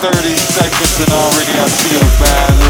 30 seconds and already I feel bad.